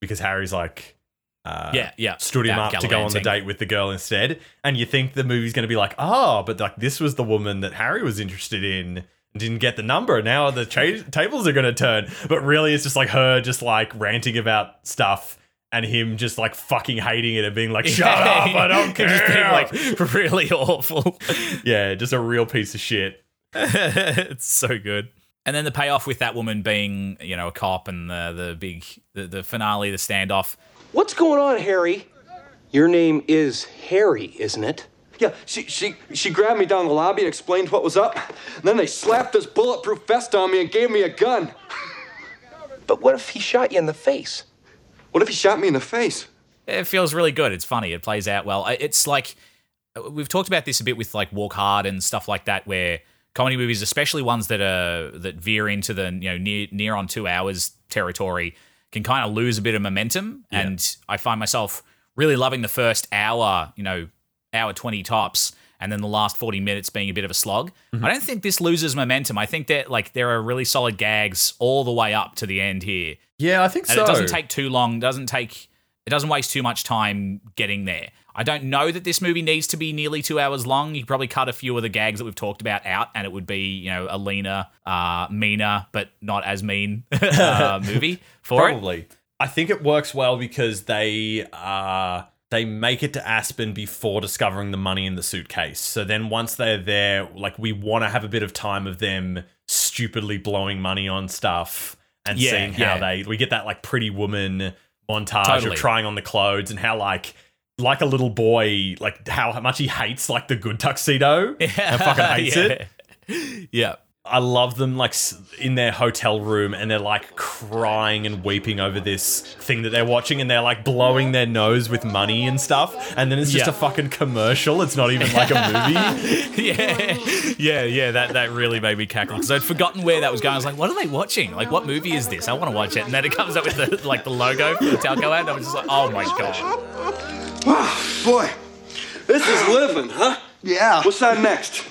because Harry's like uh, Yeah, yeah. stood him up to go on the date with the girl instead. And you think the movie's going to be like, oh, but like this was the woman that Harry was interested in and didn't get the number. Now the cha- tables are going to turn. But really, it's just like her just like ranting about stuff and him just like fucking hating it and being like, shut up, I don't care. Just being like really awful. yeah, just a real piece of shit. it's so good. And then the payoff with that woman being, you know, a cop and the the big the, the finale, the standoff. What's going on, Harry? Your name is Harry, isn't it? Yeah, she, she, she grabbed me down the lobby and explained what was up. then they slapped this bulletproof vest on me and gave me a gun. But what if he shot you in the face? What if he shot me in the face? It feels really good. It's funny. It plays out well. It's like uh, we've talked about this a bit with like Walk Hard and stuff like that, where comedy movies, especially ones that are that veer into the you know near near on two hours territory, can kind of lose a bit of momentum. And I find myself really loving the first hour, you know, hour twenty tops, and then the last forty minutes being a bit of a slog. Mm-hmm. I don't think this loses momentum. I think that like there are really solid gags all the way up to the end here. Yeah, I think And so. it doesn't take too long. Doesn't take. It doesn't waste too much time getting there. I don't know that this movie needs to be nearly two hours long. You could probably cut a few of the gags that we've talked about out, and it would be you know a leaner, uh, meaner, but not as mean uh, movie for it. Probably. I think it works well because they uh they make it to Aspen before discovering the money in the suitcase. So then once they're there, like we want to have a bit of time of them stupidly blowing money on stuff and Yeah, seeing how yeah. they we get that like pretty woman montage Totally. of trying on the clothes and how like like a little boy, like how much he hates like the good tuxedo and fucking hates it. Yeah. I love them like in their hotel room and they're like crying and weeping over this thing that they're watching and they're like blowing their nose with money and stuff and then it's just Yeah. a fucking commercial it's not even like a movie yeah, yeah, yeah. That that really made me cackle because I'd forgotten where that was going. I was like, "What are they watching? Like, what movie is this? I want to watch it." And then it comes up with the like the logo for the Talco ad. And I was just like, "Oh my god!" Boy, this is living, huh? Yeah. What's that next?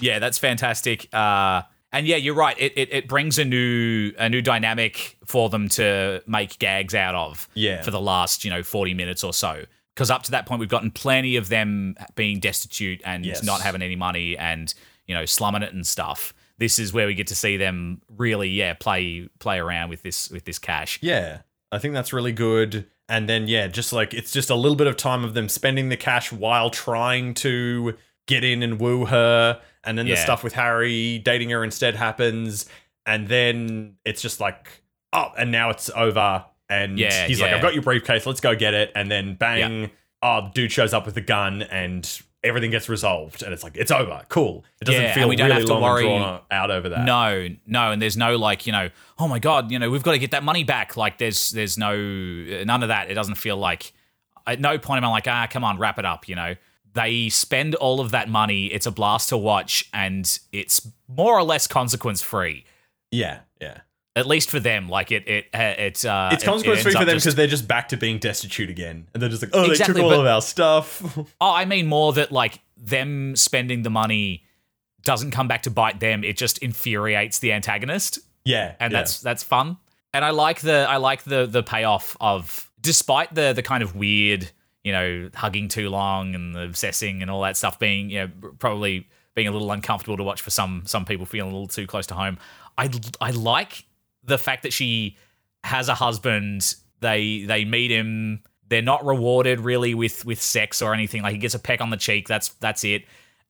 Yeah, that's fantastic. Uh, and yeah, you're right. It, it it brings a new a new dynamic for them to make gags out of. Yeah. For the last you know 40 minutes or so. Because up to that point, we've gotten plenty of them being destitute and Yes. not having any money and you know slumming it and stuff. This is where we get to see them really, yeah, play play around with this with this cash. yeah I think that's really good and then yeah just like it's just a little bit of time of them spending the cash while trying to get in and woo her, and then the stuff with Harry dating her instead happens, and then it's just like, oh, and now it's over, and Yeah, he's like. I've got your briefcase, let's go get it, and then bang, oh, dude shows up with a gun, and everything gets resolved, and it's like it's over, cool. It doesn't Yeah, feel we don't really have to long worry- drawn out over that. No, no, and there's no like you know, oh my god, you know, we've got to get that money back. Like there's there's no none of that. It doesn't feel like at no point am I like ah come on wrap it up. You know, they spend all of that money. It's a blast to watch, and it's more or less consequence free. Yeah, yeah. At least for them, like it, it, uh, it, uh, It's consequence it free ends for them just- because they're just back to being destitute again, and they're just like, oh, Exactly, they took all but- of our stuff. Oh, I mean more that like them spending the money doesn't come back to bite them. It just infuriates the antagonist. yeah, and yeah. that's that's fun. And I like the I like the the payoff of despite the the kind of weird, you know, hugging too long and the obsessing and all that stuff being, you know, probably being a little uncomfortable to watch for some some people feeling a little too close to home. I I like the fact that she has a husband. They they meet him. They're not rewarded really with with sex or anything. Like he gets a peck on the cheek. That's that's it.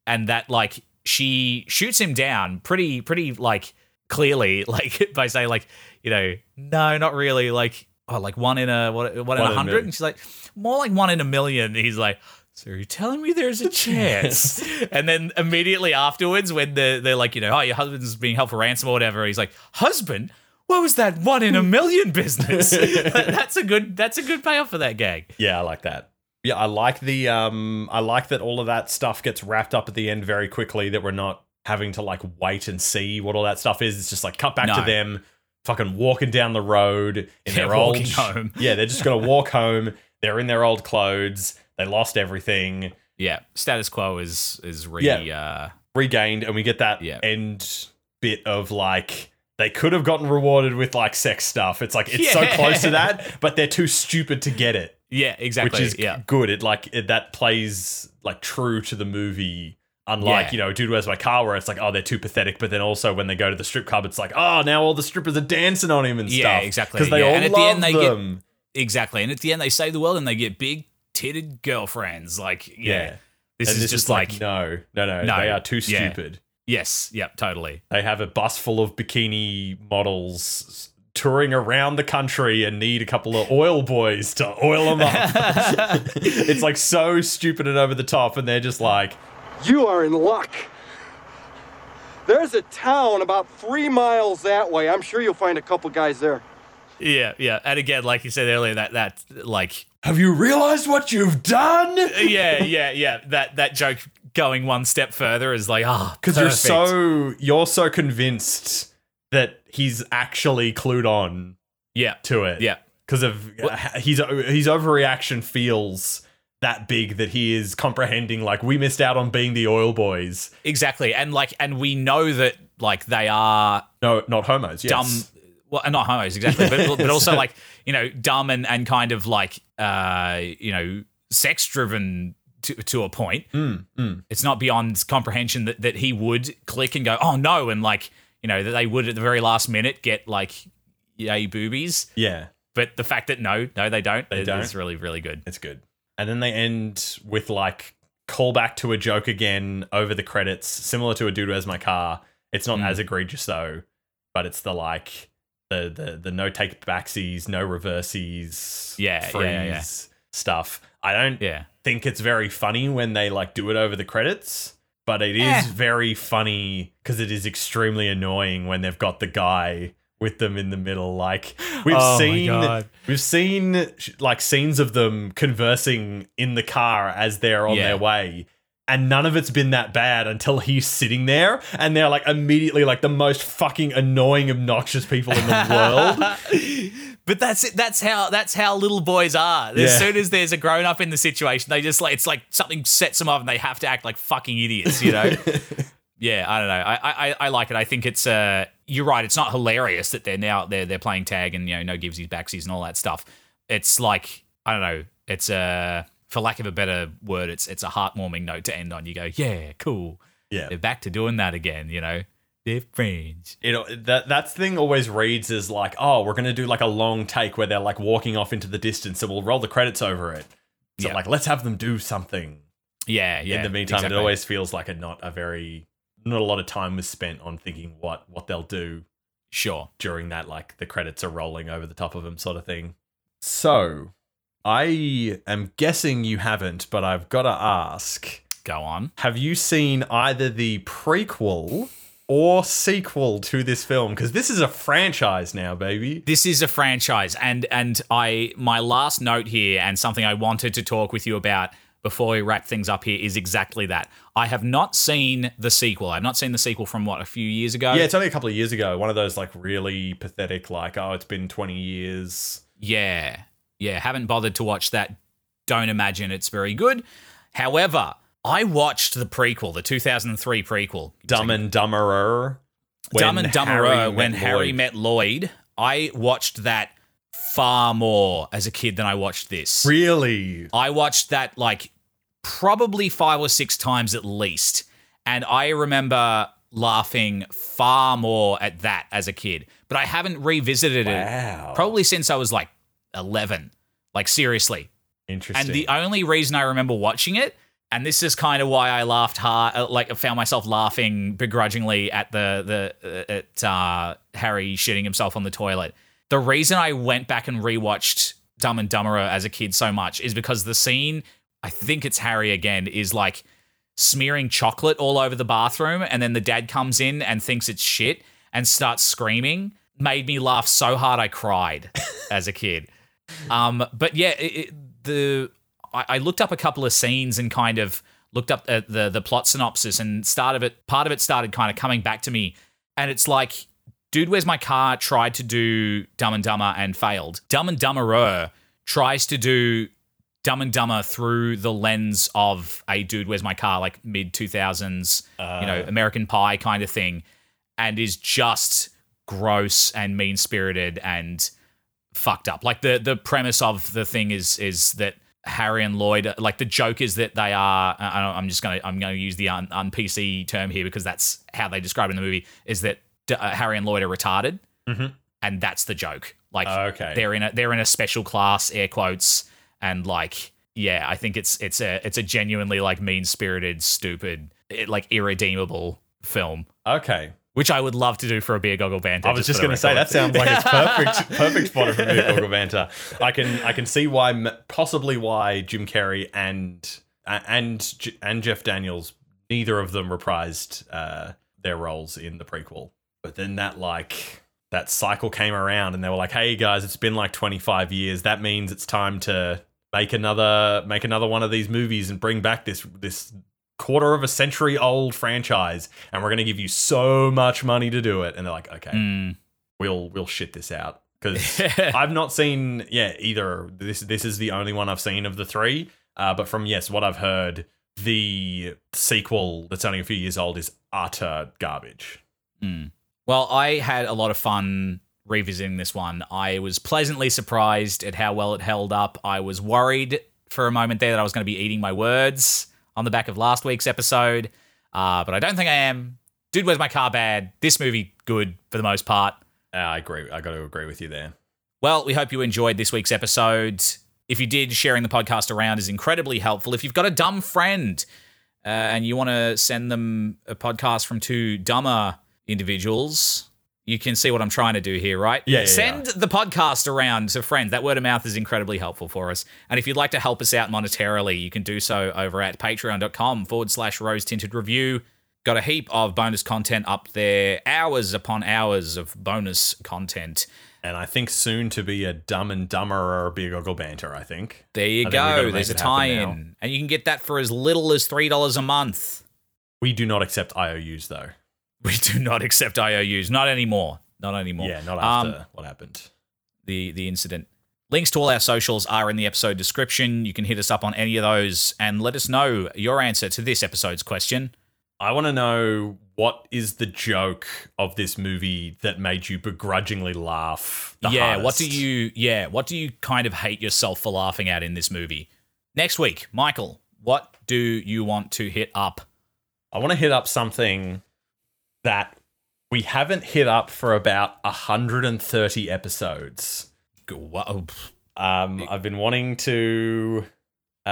And that like she shoots him down pretty pretty like clearly like by saying like you know no not really like oh like one in a what one, One in a hundred, and she's like more like one in a million. He's like. So you're telling me there's a chance? and then immediately afterwards, when they're, they're like, you know, oh, your husband's being held for ransom or whatever, he's like, husband? What was that one in a million business? that's a good. That's a good payoff for that gag. Yeah, I like that. Yeah, I like the um I like that all of that stuff gets wrapped up at the end very quickly that we're not having to like wait and see what all that stuff is. It's just like cut back to them fucking walking down the road in Yeah, their old home. Yeah, they're just going to walk home. They're in their old clothes. They lost everything. Yeah, status quo is is re. Yeah. Uh, Regained and we get that Yeah. end bit of like they could have gotten rewarded with like sex stuff. It's like it's so close to that, but they're too stupid to get it. yeah, exactly. which is yeah, good. It like it, that plays like true to the movie. Unlike Yeah. you know, dude, where's my car? Where it's like, oh, they're too pathetic. But then also when they go to the strip club, it's like, oh, now all the strippers are dancing on him and Yeah, stuff. exactly. Because they Yeah, all and at the love end they get- them. exactly. And at the end, they save the world and they get big titted girlfriends. Like, yeah, yeah, this And is just like, no, no, no, No, They are too stupid. yes, yep, totally. They have a bus full of bikini models touring around the country and need a couple of oil boys to oil them up. it's like so stupid and over the top, and they're just like, You are in luck. There's a town about three miles that way. I'm sure you'll find a couple guys there. Yeah, yeah. And again, like you said earlier, that that like, "Have you realized what you've done?" yeah, yeah, yeah. That that joke going one step further is like, ah, because you're so you're so convinced that he's actually clued on yeah, to it. yeah. because of uh, his his overreaction feels that big that he is comprehending like we missed out on being the oil boys. Exactly, and like, and we know that like they are No, not homos. Yes. dumb. Well, not homos exactly, but but also like you know dumb and and kind of like uh you know sex driven to to a point. Mm, It's not beyond comprehension that that he would click and go oh no and like you know that they would at the very last minute get like yay boobies, Yeah, but the fact that no no they don't They is- don't. is really really good. it's good. And then they end with like callback to a joke again over the credits, similar to a dude where's my car. It's not Mm. as egregious though, but it's the like the the the no take backsies, no reversies, Yeah, freeze yeah, yeah. stuff. I don't Yeah. think it's very funny when they like do it over the credits, but it is Eh. very funny because it is extremely annoying when they've got the guy with them in the middle. Like we've Oh seen, we've seen like scenes of them conversing in the car as they're on Yeah. their way. And none of it's been that bad until he's sitting there, and they're like immediately like the most fucking annoying, obnoxious people in the world. But that's it. That's how that's how little boys are. As Yeah. soon as there's a grown up in the situation, they just like it's like something sets them off, and they have to act like fucking idiots. You know? yeah, I don't know. I, I I like it. I think it's uh you're right. It's not hilarious that they're now they're they're playing tag and you know no givesies backsies and all that stuff. It's like I don't know. It's uh for lack of a better word, it's it's a heartwarming note to end on. You go, yeah, cool. yeah, They're back to doing that again. You know, they're friends. you know that that thing always reads as like, oh, we're gonna do like a long take where they're like walking off into the distance, and we'll roll the credits over it. So Yeah. like, let's have them do something. Yeah, yeah. in the meantime, exactly. it always feels like a not a very not a lot of time was spent on thinking what what they'll do sure. during that like the credits are rolling over the top of them sort of thing. So, I am guessing you haven't, but I've got to ask, Go on. have you seen either the prequel or sequel to this film because this is a franchise now, baby. This is a franchise, and and I my last note here, and something I wanted to talk with you about before we wrap things up here is exactly that. I have not seen the sequel. I've not seen the sequel from what a few years ago. Yeah, it's only a couple of years ago. One of those like really pathetic, like oh, it's been twenty years. Yeah. Yeah. Haven't bothered to watch that. Don't imagine it's very good. However, I watched the prequel, the 2003 prequel. Dumb and Dumberer. Dumb and Dumberer when Harry met Lloyd. I watched that far more as a kid than I watched this. Really? I watched that like probably five or six times at least. And I remember laughing far more at that as a kid. But I haven't revisited Wow. it probably since I was like 11. Like, seriously. Interesting. And the only reason I remember watching it, and this is kind of why I laughed hard, uh, like I found myself laughing begrudgingly at the the uh, at uh, Harry shitting himself on the toilet. The reason I went back and rewatched Dumb and Dumberer as a kid so much is because the scene, I think it's Harry again, is like smearing chocolate all over the bathroom, and then the dad comes in and thinks it's shit and starts screaming. Made me laugh so hard I cried as a kid. Um, but yeah, it, the I, I looked up a couple of scenes and kind of looked up uh, the the plot synopsis and start of it. Part of it started kind of coming back to me, and it's like, dude, where's my car? Tried to do Dumb and Dumber and failed. Dumb and Dumberer tries to do Dumb and Dumber through the lens of a dude, where's my car? Like mid two thousands, you know, uh. American Pie kind of thing, and is just gross and mean spirited and fucked up. Like the the premise of the thing is is that Harry and Lloyd, like the joke is that they are. I don't- I'm just gonna I'm gonna use the un, un PC term here because that's how they describe it in the movie. Is that uh, Harry and Lloyd are retarded, Mhm. and that's the joke. Like Okay. they're in a they're in a special class, air quotes, and like yeah, I think it's it's a it's a genuinely like mean spirited, stupid, it, like irredeemable film. okay. Which I would love to do for a beer goggle banter. I was just the going to say that sounds like it's perfect, perfect spot for Beer Goggle banter. I can, I can see why, possibly why Jim Carrey and and and Jeff Daniels, neither of them reprised uh, their roles in the prequel. But then that like that cycle came around, and they were like, "Hey guys, it's been like 25 years. That means it's time to make another make another one of these movies and bring back this this." quarter of a century old franchise and we're going to give you so much money to do it and they're like okay Mm. we'll we'll shit this out because I've not seen yeah either. This this is the only one I've seen of the three. Uh, but from yes, what I've heard, the sequel that's only a few years old is utter garbage. Mm. Well, I had a lot of fun revisiting this one. I was pleasantly surprised at how well it held up. I was worried for a moment there that I was going to be eating my words on the back of last week's episode, uh, but I don't think I am. Dude, where's my car? Bad. This movie, good for the most part. Uh, I agree. I got to agree with you there. Well, we hope you enjoyed this week's episode. If you did, sharing the podcast around is incredibly helpful. If you've got a dumb friend uh, and you want to send them a podcast from two dumber individuals, you can see what I'm trying to do here, right? Yeah, yeah, Send the podcast around to friends. That word of mouth is incredibly helpful for us. And if you'd like to help us out monetarily, you can do so over at patreon.com forward slash rose tinted review. Got a heap of bonus content up there, hours upon hours of bonus content. And I think soon to be a Dumb and Dumber or Beer Goggle banter. I think. There you I think we've gotta go. There's a tie-in, And you can get that for as little as $3 a month. We do not accept IOUs though. We do not accept IOUs. Not anymore. Not anymore. Yeah, not Um, after what happened. the the incident. Links to all our socials are in the episode description. You can hit us up on any of those and let us know your answer to this episode's question. I want to know what is the joke of this movie that made you begrudgingly laugh. The yeah, what do you yeah, what do you kind of hate yourself for laughing at in this movie? Next week, Michael, what do you want to hit up? I want to hit up something that we haven't hit up for about 130 episodes. Whoa. Um, I've been wanting to. Uh,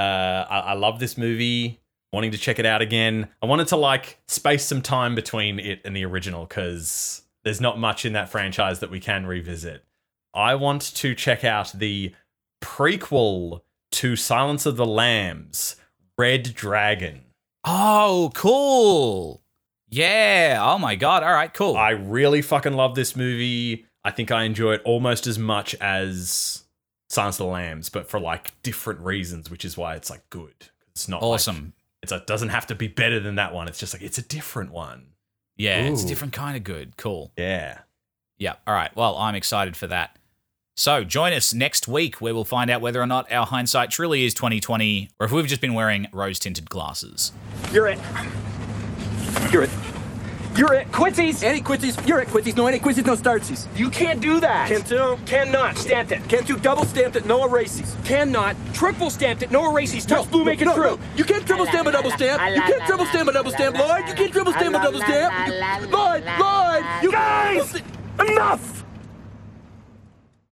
I, I love this movie. wanting to check it out again. I wanted to like space some time between it and the original because there's not much in that franchise that we can revisit. I want to check out the prequel to Silence of the Lambs, Red Dragon. Oh, cool. Yeah. Oh my god. All right. Cool. I really fucking love this movie. I think I enjoy it almost as much as Silence of the Lambs, but for like different reasons, which is why it's like good. It's not like- awesome. it's like doesn't have to be better than that one. It's just like it's a different one. yeah. It's a different kind of good. Cool. Yeah. Yeah. All right. Well, I'm excited for that. So join us next week where we'll find out whether or not our hindsight truly is 2020 or if we've just been wearing rose tinted glasses. You're it. You're it. You're it. Quincy's. Any quincies? You're at quincies. No any quincies, no startsies. You can't do that. Can't do. Cannot. Stamped it. Can't do double stamped it, no erases. Cannot. Triple stamped it. No erases. Touch blue, make it no, true. no. You can't triple stamp a double stamp. You can't triple stamp a double stamp, Lloyd. You can't trible stamp a double stamp. Lloyd, Lloyd, you Guys! Enough!